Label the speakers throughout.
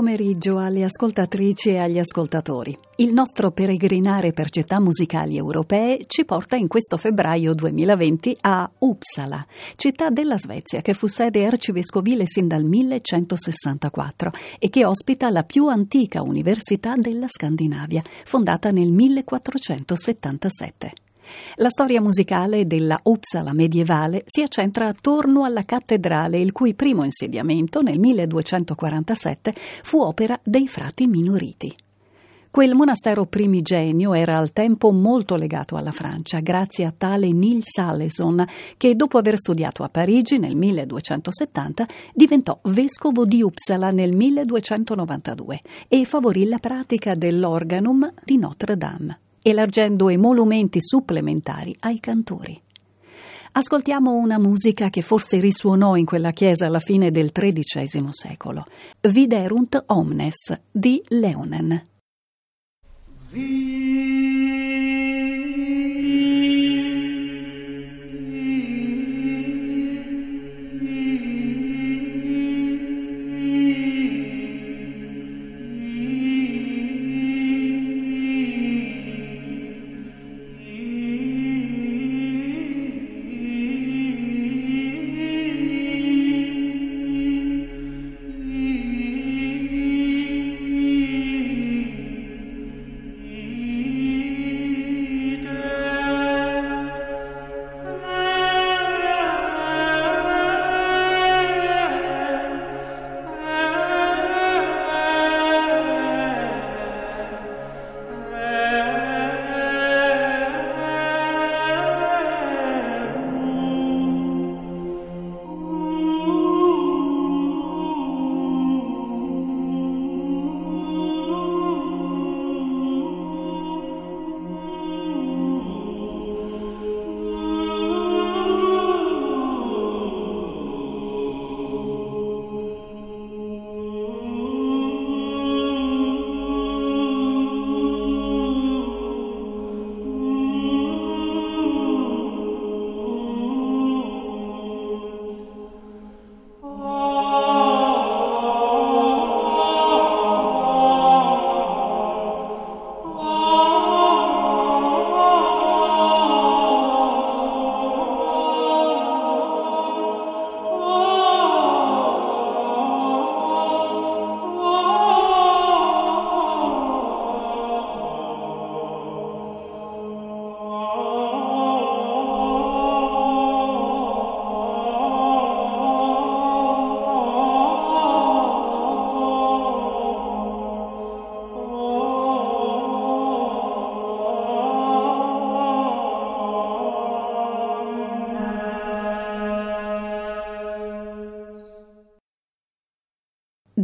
Speaker 1: Pomeriggio alle ascoltatrici e agli ascoltatori. Il nostro peregrinare per città musicali europee ci porta in questo febbraio 2020 a Uppsala, città della Svezia che fu sede arcivescovile sin dal 1164 e che ospita la più antica università della Scandinavia, fondata nel 1477. La storia musicale della Uppsala medievale si accentra attorno alla cattedrale, il cui primo insediamento, nel 1247, fu opera dei frati minoriti. Quel monastero primigenio era al tempo molto legato alla Francia, grazie a tale Nils Aleson, che dopo aver studiato a Parigi nel 1270 diventò vescovo di Uppsala nel 1292 e favorì la pratica dell'organum di Notre Dame elargendo emolumenti supplementari ai cantori. Ascoltiamo una musica che forse risuonò in quella chiesa alla fine del XIII secolo, Viderunt Omnes di Leonen.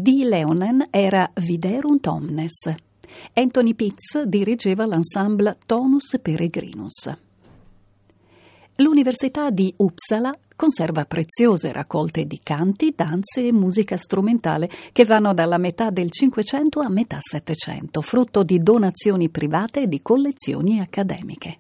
Speaker 1: Di Leonen era Viderunt Omnes. Anthony Pitts dirigeva l'ensemble Tonus Peregrinus. L'Università di Uppsala conserva preziose raccolte di canti, danze e musica strumentale che vanno dalla metà del Cinquecento a metà Settecento, frutto di donazioni private e di collezioni accademiche.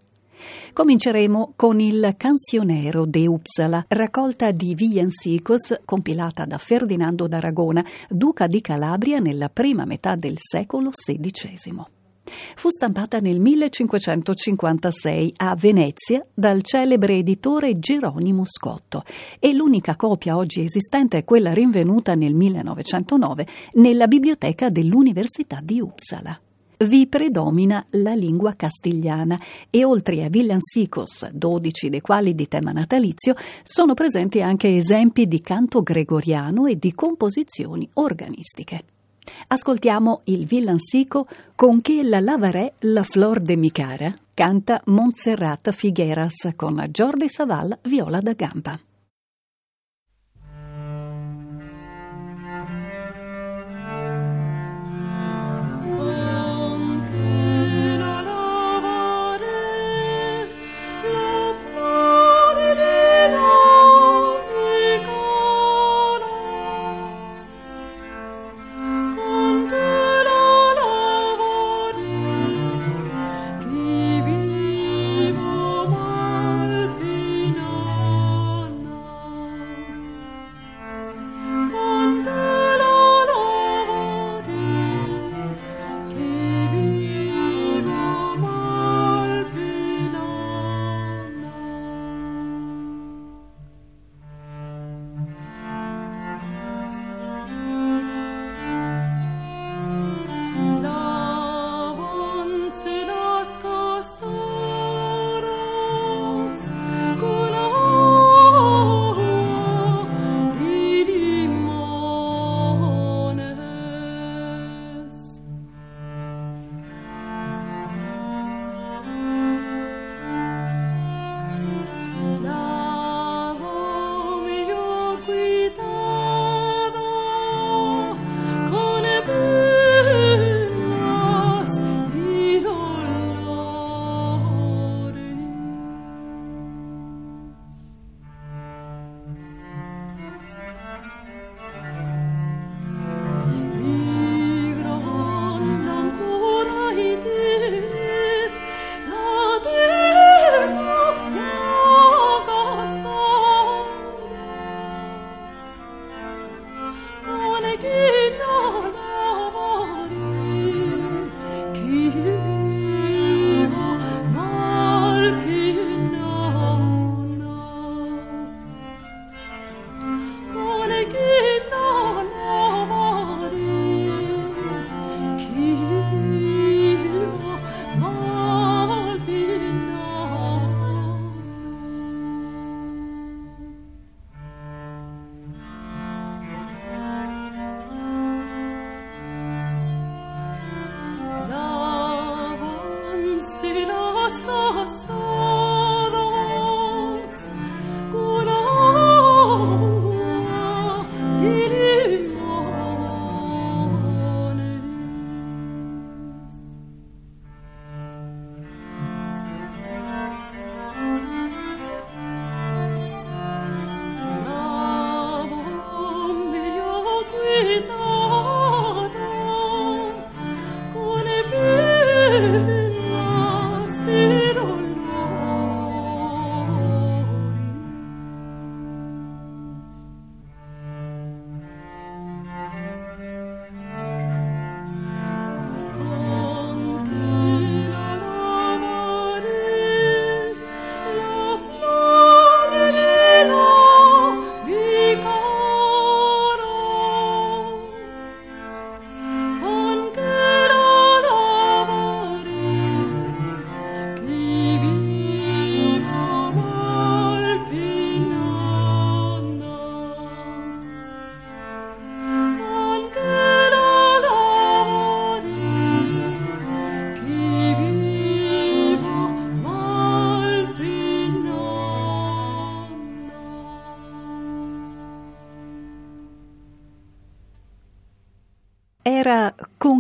Speaker 1: Cominceremo con il Canzionero de Uppsala, raccolta di villancicos compilata da Ferdinando d'Aragona, duca di Calabria nella prima metà del secolo XVI. Fu stampata nel 1556 a Venezia dal celebre editore Geronimo Scotto e l'unica copia oggi esistente è quella rinvenuta nel 1909 nella biblioteca dell'Università di Uppsala vi predomina la lingua castigliana e oltre a villancicos, 12 dei quali di tema natalizio, sono presenti anche esempi di canto gregoriano e di composizioni organistiche.
Speaker 2: Ascoltiamo il villancico con che la lavarè la flor de mi cara, canta Montserrat Figueras con Jordi Saval viola da gamba.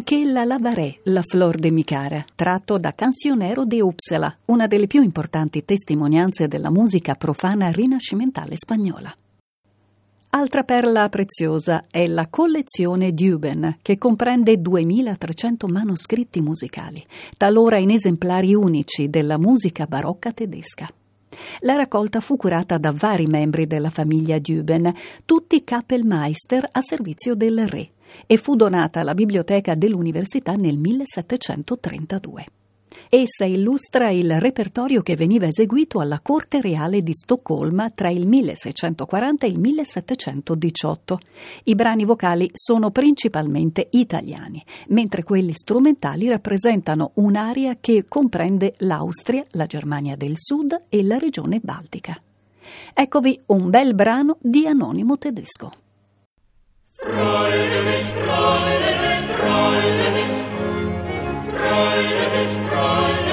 Speaker 2: Con che la lavaré, la flor de mi cara, tratto da Cancionero de Uppsala, una delle più importanti testimonianze della musica profana rinascimentale spagnola. Altra perla preziosa è la collezione Duben, che comprende 2300 manoscritti musicali, talora in esemplari unici della musica barocca tedesca. La raccolta fu curata da vari membri della famiglia Duben, tutti Kapellmeister a servizio del re e fu donata alla biblioteca dell'università nel 1732. Essa illustra il repertorio che veniva eseguito alla Corte Reale di Stoccolma tra il 1640 e il 1718. I brani vocali sono principalmente italiani, mentre quelli strumentali rappresentano un'area che comprende l'Austria, la Germania del Sud e la regione Baltica. Eccovi un bel brano di Anonimo Tedesco.
Speaker 3: Freue dich, freue dich,
Speaker 2: freue dich, freue dich, freue dich.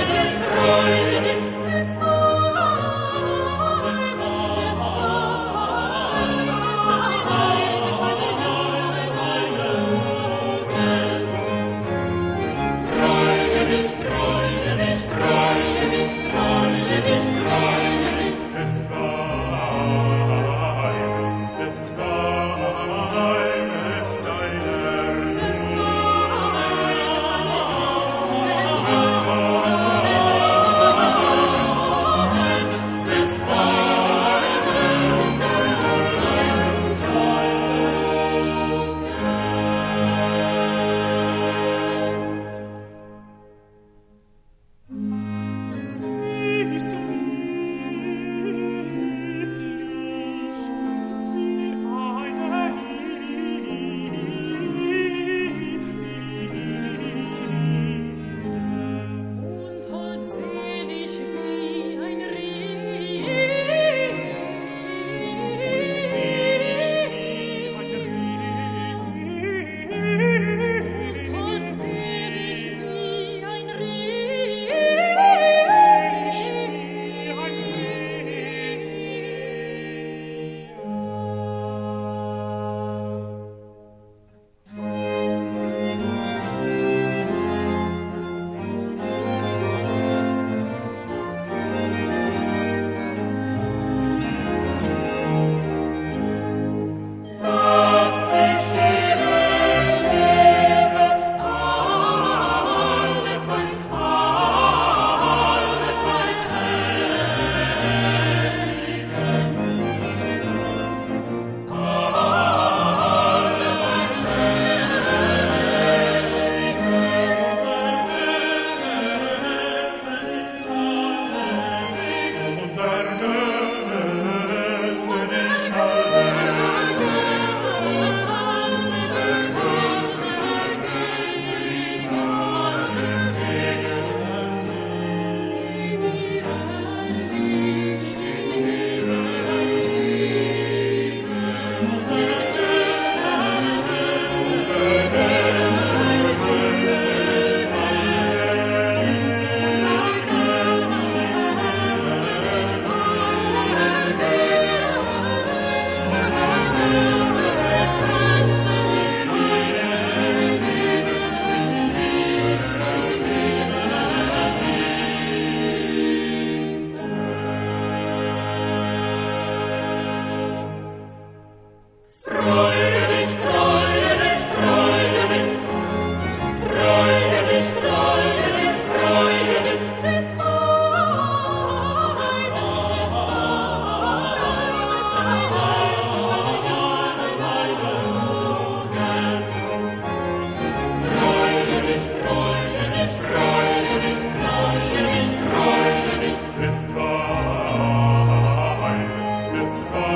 Speaker 2: Christ.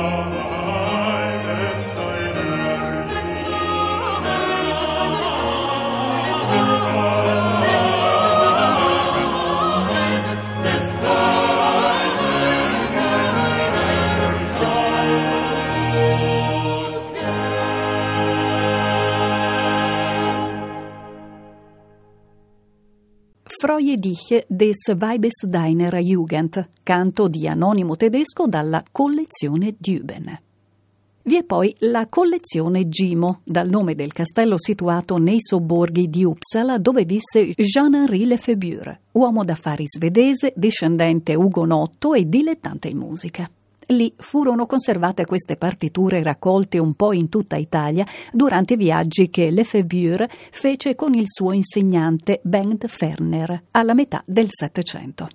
Speaker 2: Diche des Weibesdeiner Jugend, canto di anonimo tedesco dalla collezione Düben. Vi è poi la collezione Gimo, dal nome del castello situato nei sobborghi di Uppsala dove visse Jean-Henri Lefebvre, uomo d'affari svedese, discendente ugonotto e dilettante in musica. Lì furono conservate queste partiture raccolte un po' in tutta Italia durante i viaggi che Lefebvre fece con il suo insegnante Bengt Ferner alla metà del Settecento.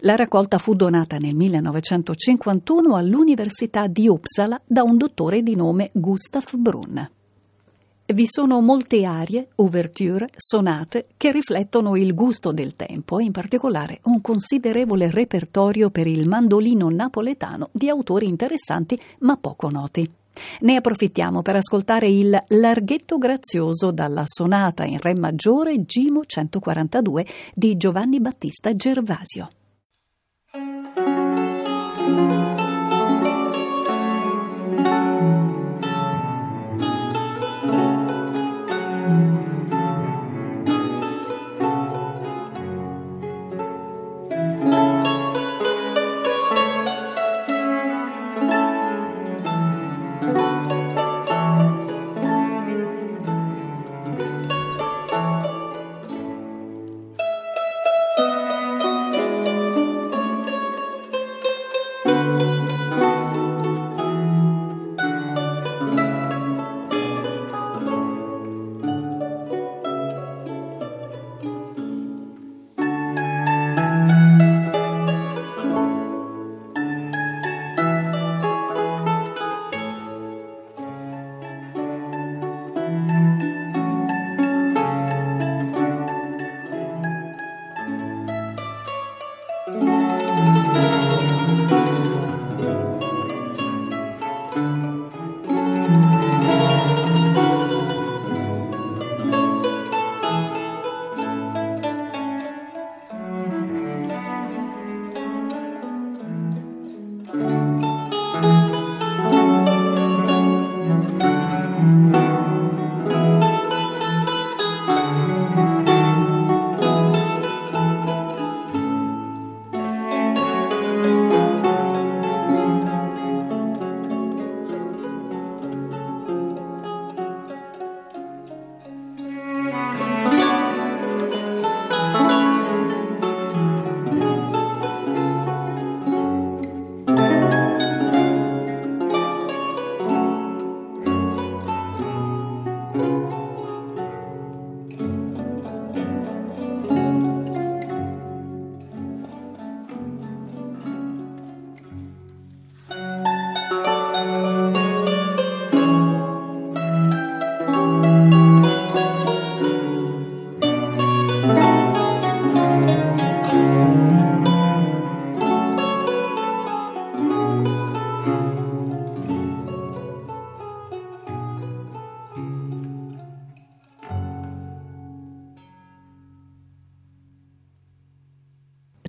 Speaker 2: La raccolta fu donata nel 1951 all'Università di Uppsala da un dottore di nome Gustav Brunn. Vi sono molte arie, ouverture, sonate che riflettono il gusto del tempo e in particolare un considerevole repertorio per il mandolino napoletano di autori interessanti ma poco noti. Ne approfittiamo per ascoltare il Larghetto Grazioso dalla sonata in Re maggiore Gimo 142 di Giovanni Battista Gervasio.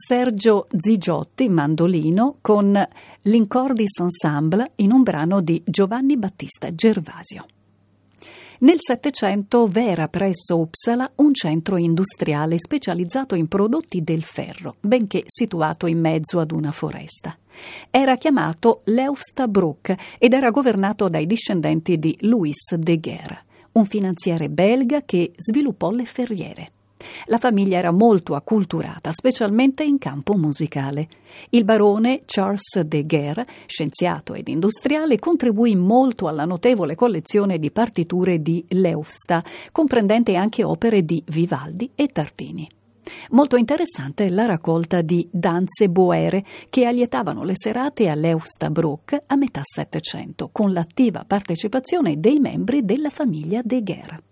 Speaker 1: Sergio Zigiotti, mandolino, con l'Incordis Ensemble in un brano di Giovanni Battista Gervasio. Nel Settecento v'era presso Uppsala un centro industriale specializzato in prodotti del ferro, benché situato in mezzo ad una foresta. Era chiamato Leufstabruck ed era governato dai discendenti di Louis de Guerre, un finanziere belga che sviluppò le ferriere. La famiglia era molto acculturata, specialmente in campo musicale. Il barone Charles de Guerre, scienziato ed industriale, contribuì molto alla notevole collezione di partiture di Leufsta, comprendente anche opere di Vivaldi e Tartini. Molto interessante è la raccolta di danze boere che allietavano le serate a Leufstabruck a metà Settecento, con l'attiva partecipazione dei membri della famiglia de Guerre.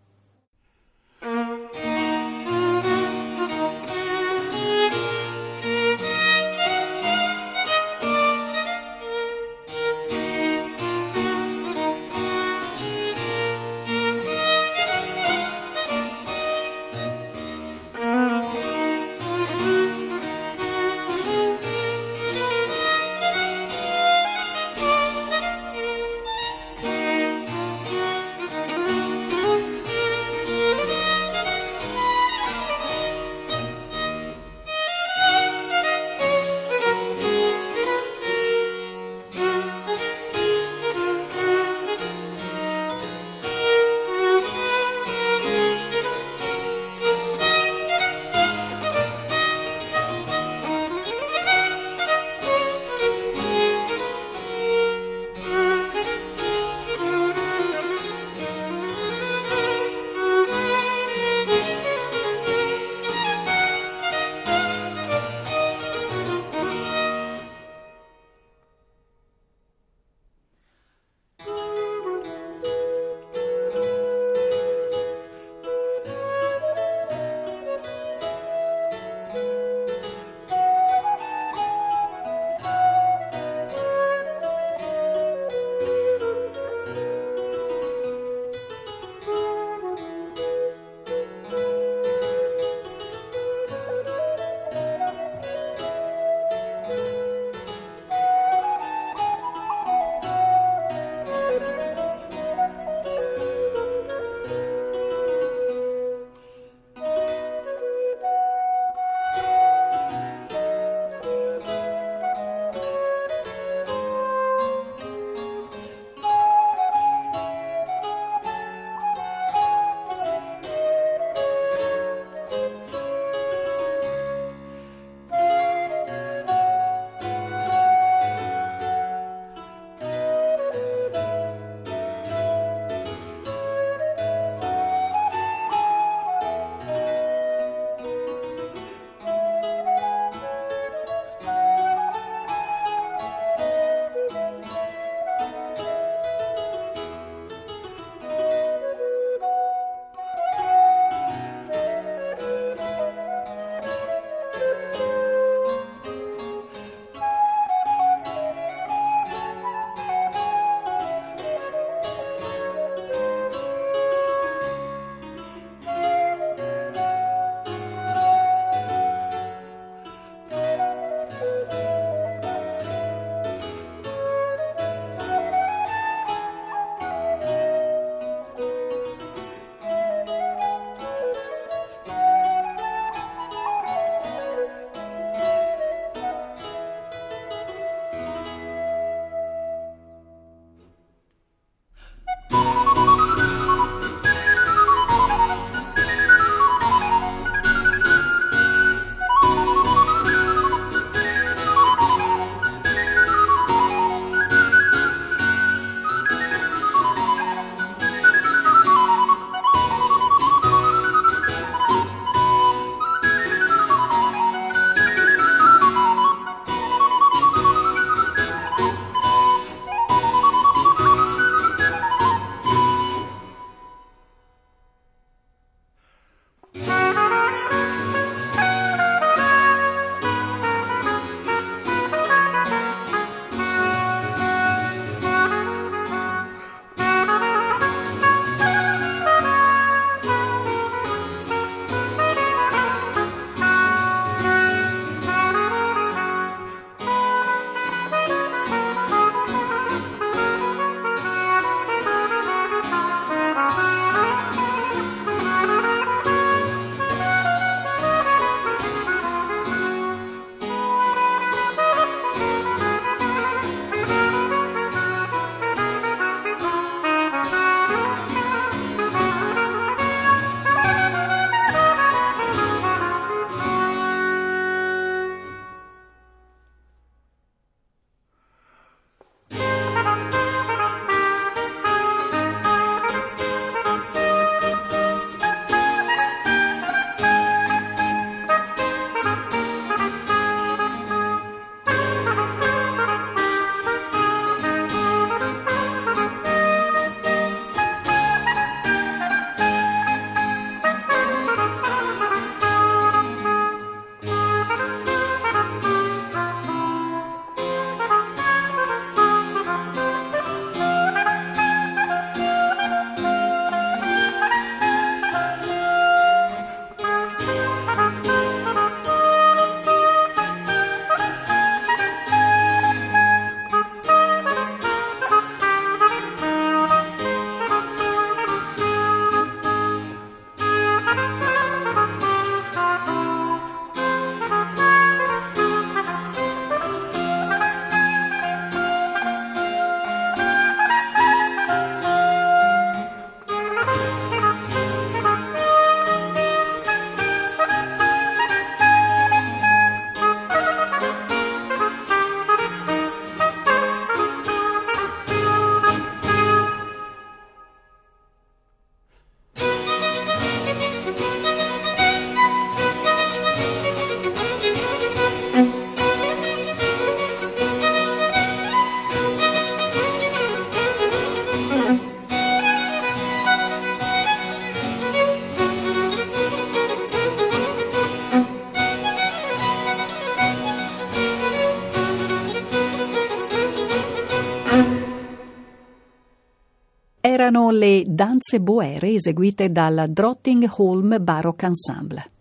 Speaker 1: Erano le danze boere eseguite dal Drottingholm Baroque Ensemble.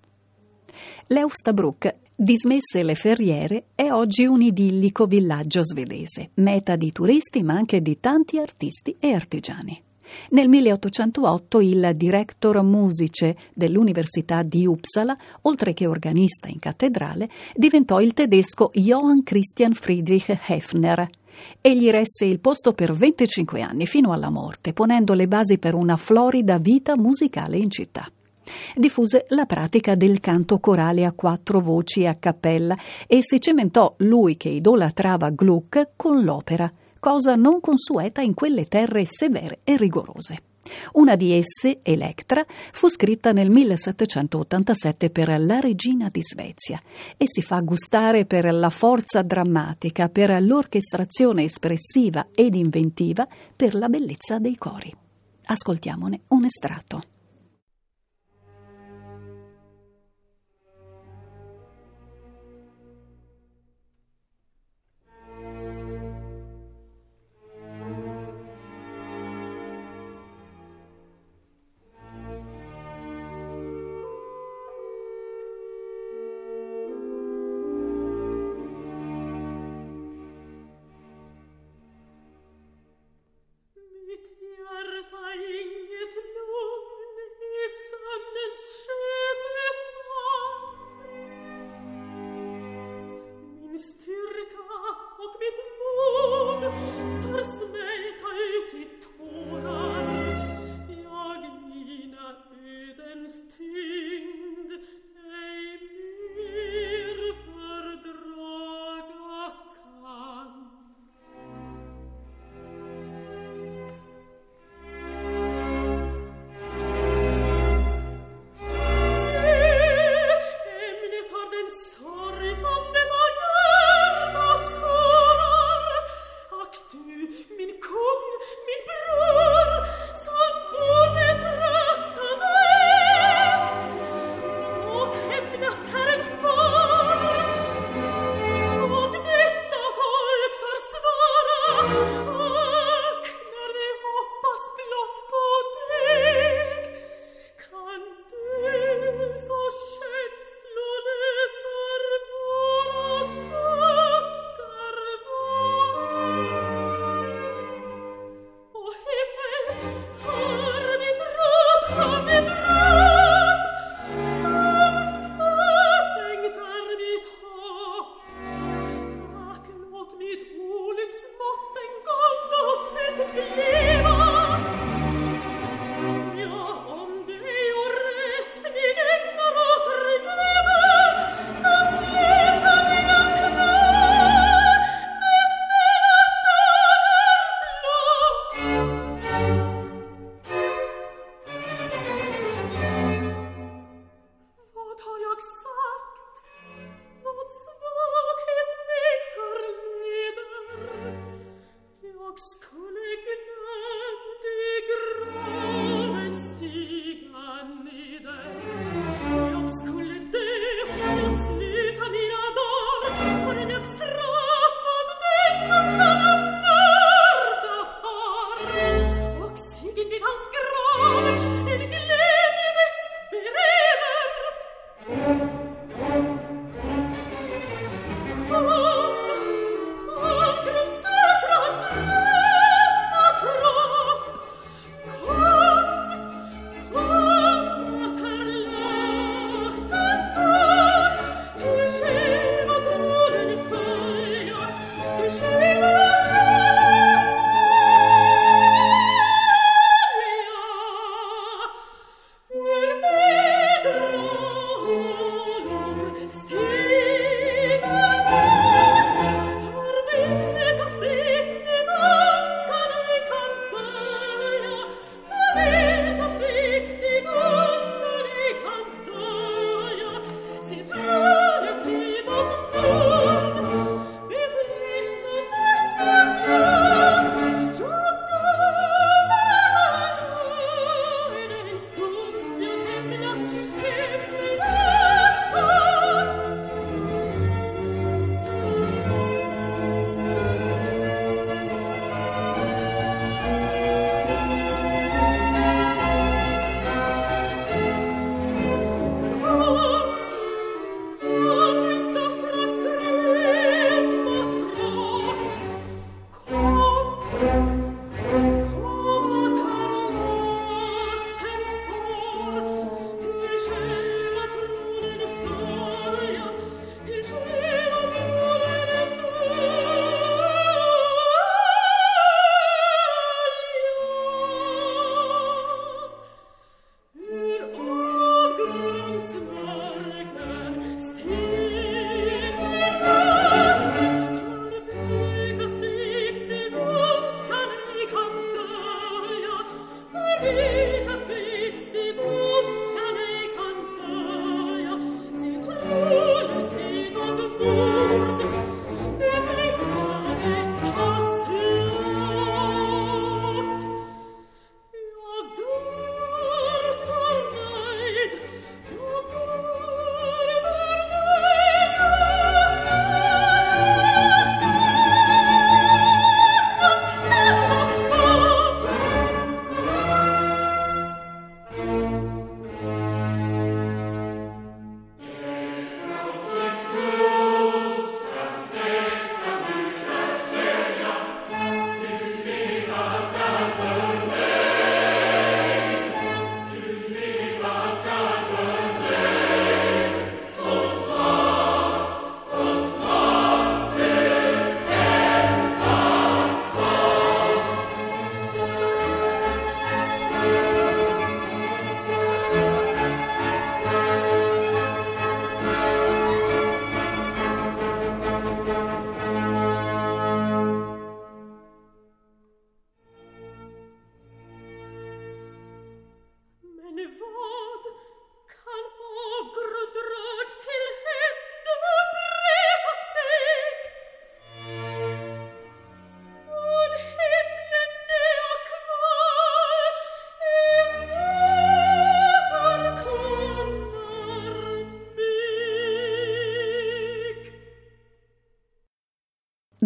Speaker 1: Leufstabruck Dismesse le ferriere, è oggi un idillico villaggio svedese, meta di turisti ma anche di tanti artisti e artigiani. Nel 1808 il director musice dell'Università di Uppsala, oltre che organista in cattedrale, diventò il tedesco Johann Christian Friedrich Hefner. Egli resse il posto per 25 anni fino alla morte, ponendo le basi per una florida vita musicale in città diffuse la pratica del canto corale a quattro voci a cappella e si cementò lui che idolatrava Gluck con l'opera, cosa non consueta in quelle terre severe e rigorose. Una di esse, Electra, fu scritta nel 1787 per la regina di Svezia e si fa gustare per la forza drammatica, per l'orchestrazione espressiva ed inventiva, per la bellezza dei cori. Ascoltiamone un estratto.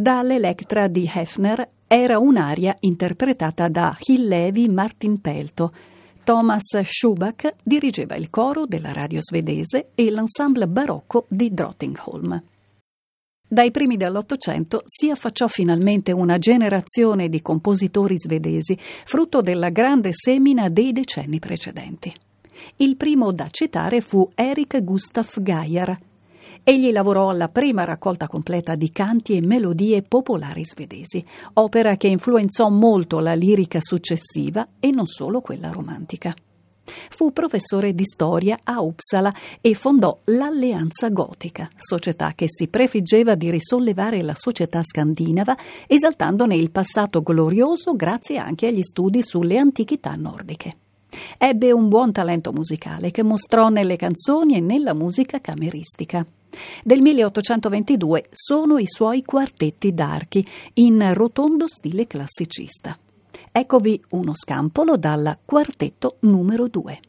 Speaker 1: Dall'Electra di Hefner era un'aria interpretata da Hillevi Martin Pelto. Thomas Schubach dirigeva il coro della radio svedese e l'ensemble barocco di Drottingholm. Dai primi dell'Ottocento si affacciò finalmente una generazione di compositori svedesi, frutto della grande semina dei decenni precedenti. Il primo da citare fu Eric Gustaf Geyer. Egli lavorò alla prima raccolta completa di canti e melodie popolari svedesi, opera che influenzò molto la lirica successiva e non solo quella romantica. Fu professore di storia a Uppsala e fondò l'Alleanza Gotica, società che si prefiggeva di risollevare la società scandinava, esaltandone il passato glorioso grazie anche agli studi sulle antichità nordiche. Ebbe un buon talento musicale che mostrò nelle canzoni e nella musica cameristica. Del 1822 sono i suoi quartetti d'archi in rotondo stile classicista. Eccovi uno scampolo dal quartetto numero 2.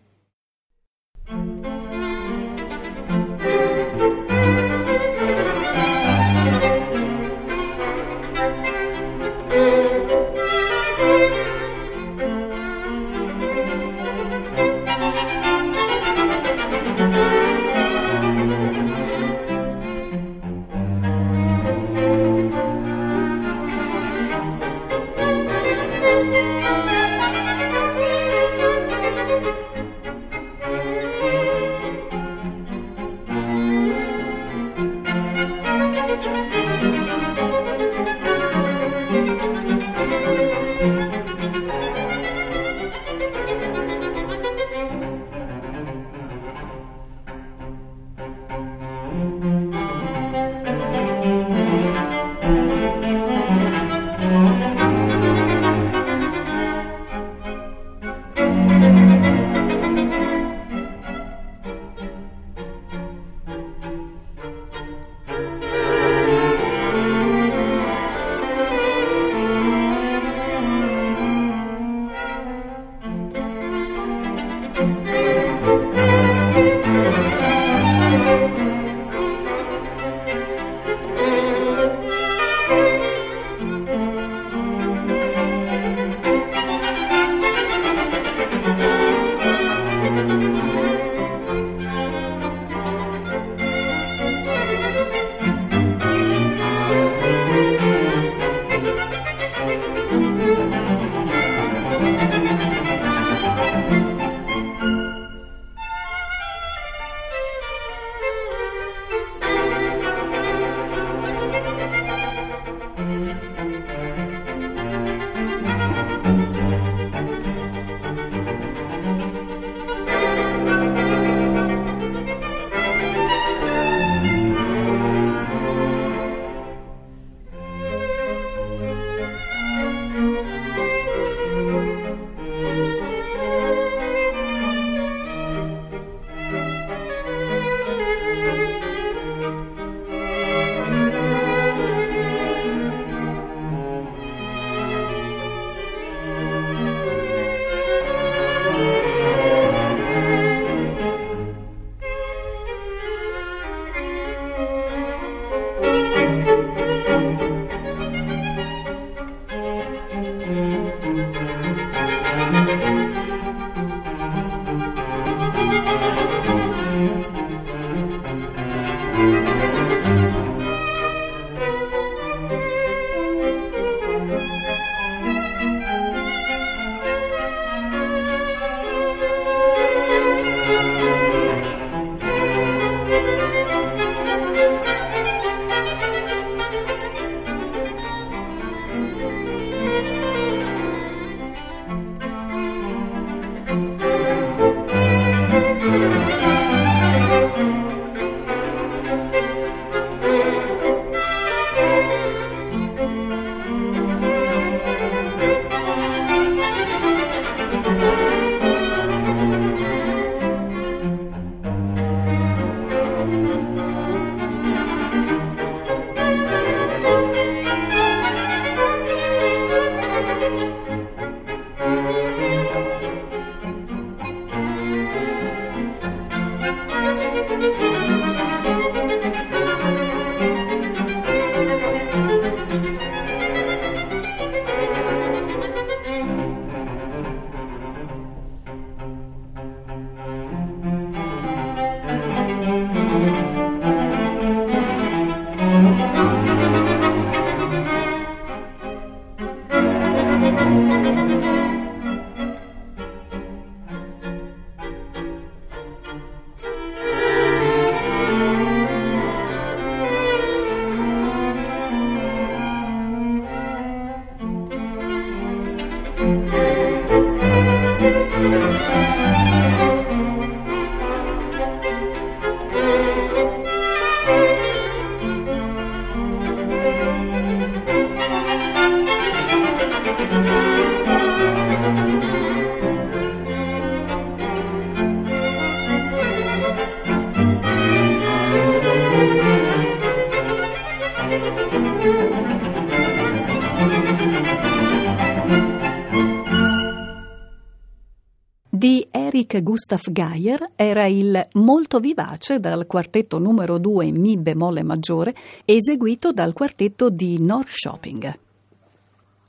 Speaker 1: Di Eric Gustav Geyer era il molto vivace dal quartetto numero 2 in Mi bemolle maggiore eseguito dal quartetto di Norrköping.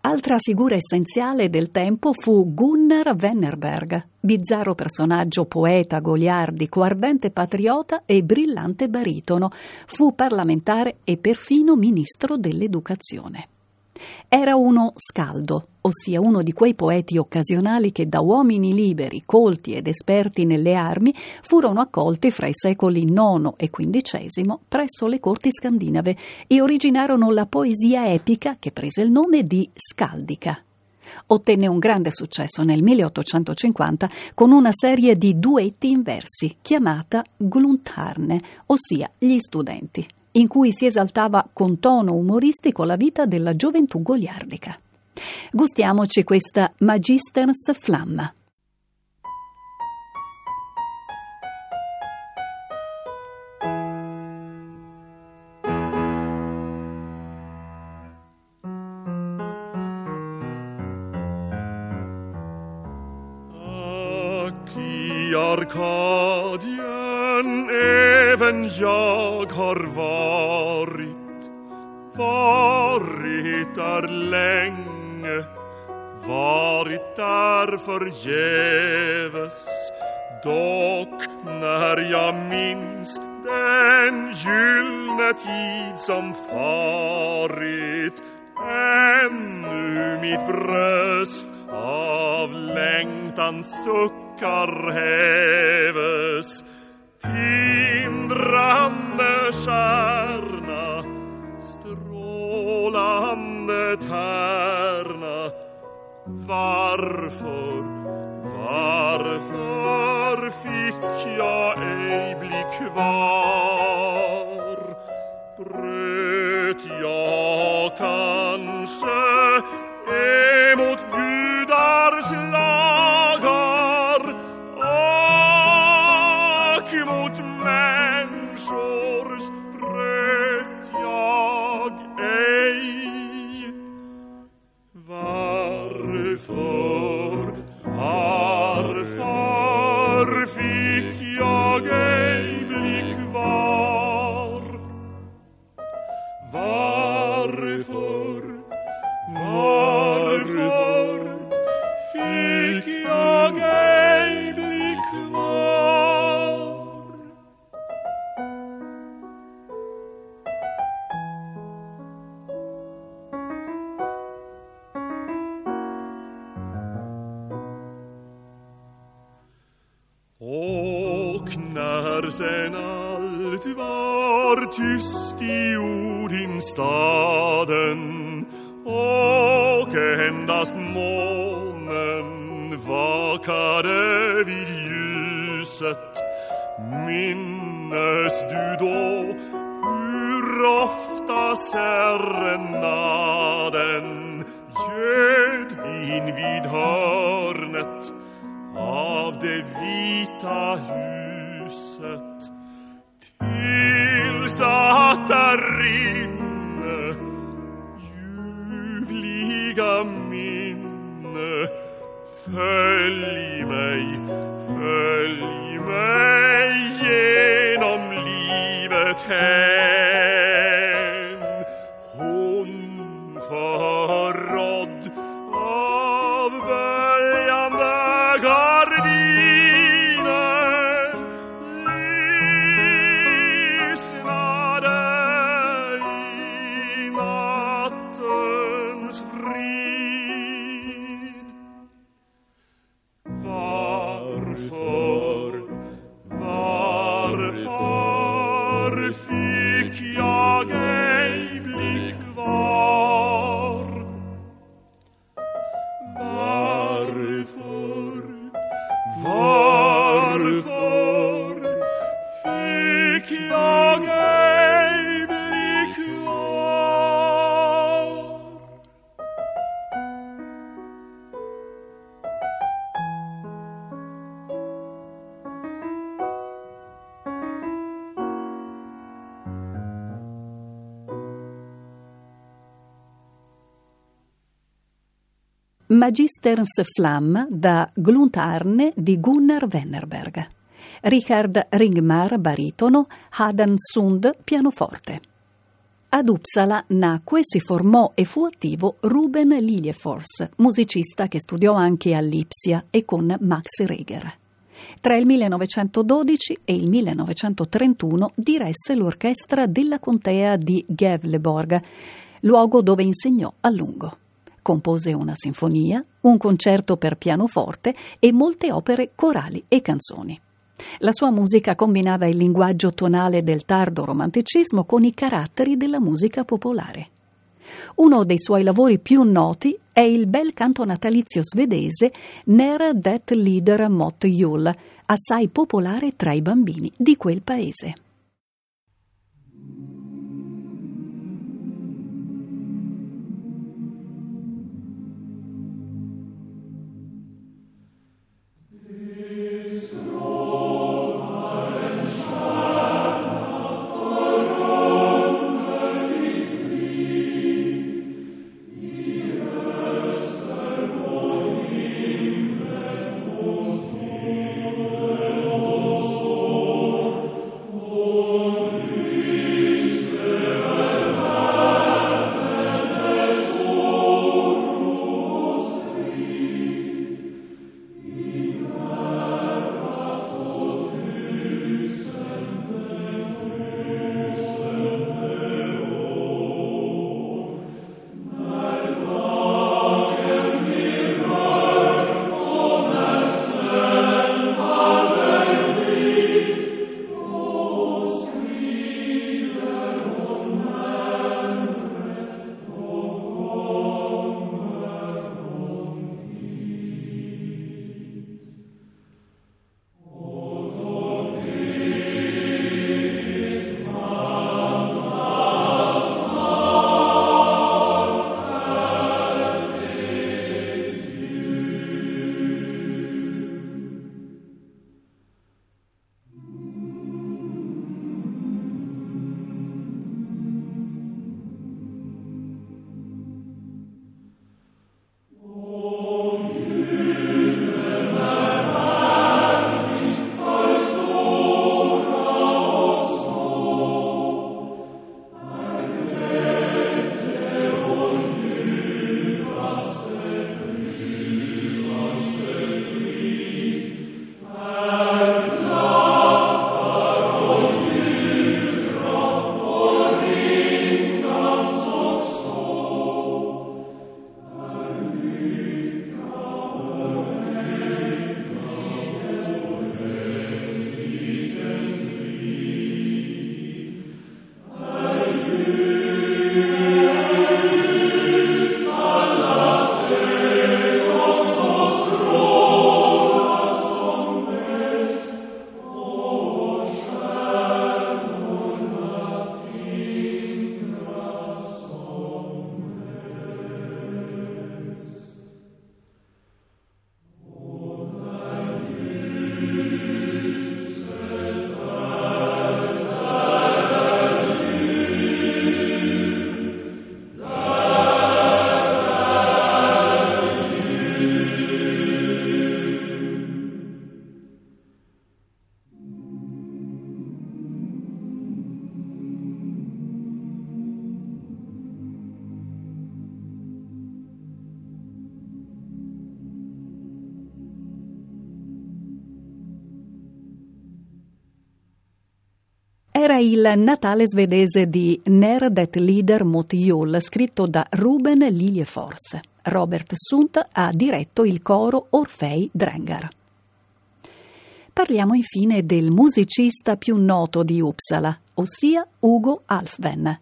Speaker 1: Altra figura essenziale del tempo fu Gunnar Wennerberg, bizzarro personaggio poeta, goliardico, ardente patriota e brillante baritono. Fu parlamentare e perfino ministro dell'educazione. Era uno scaldo, ossia uno di quei poeti occasionali che da uomini liberi, colti ed esperti nelle armi furono accolti fra i secoli IX e XV presso le corti scandinave e originarono la poesia epica che prese il nome di Scaldica. Ottenne un grande successo nel 1850 con una serie di duetti in versi chiamata Gluntarne, ossia gli studenti in cui si esaltava con tono umoristico la vita della gioventù goliardica. Gustiamoci questa Magisters Flamma.
Speaker 4: Varit där länge Varit där förgäves. Dock när jag minns den gyllne tid som farit Ännu mitt bröst av längtan suckar häves. Tindrande stjärna strålar Strålande Varför, varför fick jag ej bli kvar? die Judin star. take.
Speaker 1: Magisterns Flamme da Gluntarne di Gunnar Wennerberg. Richard Ringmar, baritono, Hadan Sund, pianoforte. Ad Uppsala nacque, si formò e fu attivo Ruben Liljefors, musicista che studiò anche a Lipsia e con Max Reger. Tra il 1912 e il 1931 diresse l'orchestra della contea di Gävleborg, luogo dove insegnò a lungo. Compose una sinfonia, un concerto per pianoforte e molte opere corali e canzoni. La sua musica combinava il linguaggio tonale del tardo romanticismo con i caratteri della musica popolare. Uno dei suoi lavori più noti è il bel canto natalizio svedese Nera det lider mot jul, assai popolare tra i bambini di quel paese. Il Natale svedese di Ner det lider mot jul, scritto da Ruben Liljefors. Robert Sundt ha diretto il coro Orfei Drengar. Parliamo infine del musicista più noto di Uppsala, ossia Ugo Alfven.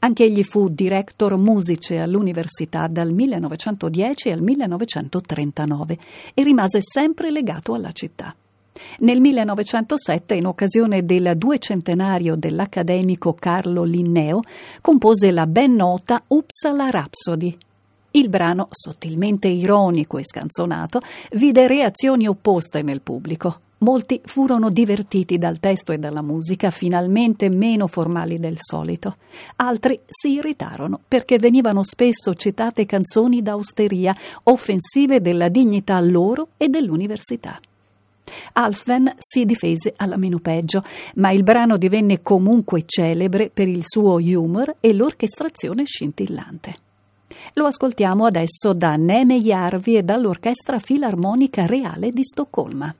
Speaker 1: Anch'egli fu director musice all'università dal 1910 al 1939 e rimase sempre legato alla città. Nel 1907, in occasione del duecentenario dell'accademico Carlo Linneo, compose la ben nota Uppsala Rhapsody. Il brano, sottilmente ironico e scanzonato, vide reazioni opposte nel pubblico. Molti furono divertiti dal testo e dalla musica, finalmente meno formali del solito. Altri si irritarono perché venivano spesso citate canzoni d'austeria, offensive della dignità loro e dell'università. Alfven si difese alla meno peggio, ma il brano divenne comunque celebre per il suo humor e l'orchestrazione scintillante. Lo ascoltiamo adesso da Neme Jarvi e dall'Orchestra Filarmonica Reale di Stoccolma.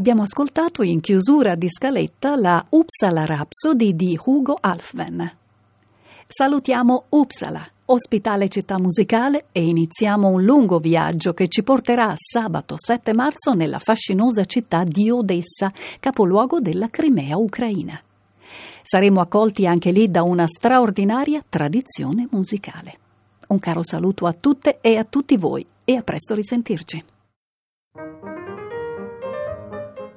Speaker 1: Abbiamo ascoltato in chiusura di scaletta la Uppsala Rhapsody di Hugo Alfven. Salutiamo Uppsala, ospitale città musicale, e iniziamo un lungo viaggio che ci porterà sabato 7 marzo nella fascinosa città di Odessa, capoluogo della Crimea ucraina. Saremo accolti anche lì da una straordinaria tradizione musicale. Un caro saluto a tutte e a tutti voi e a presto risentirci.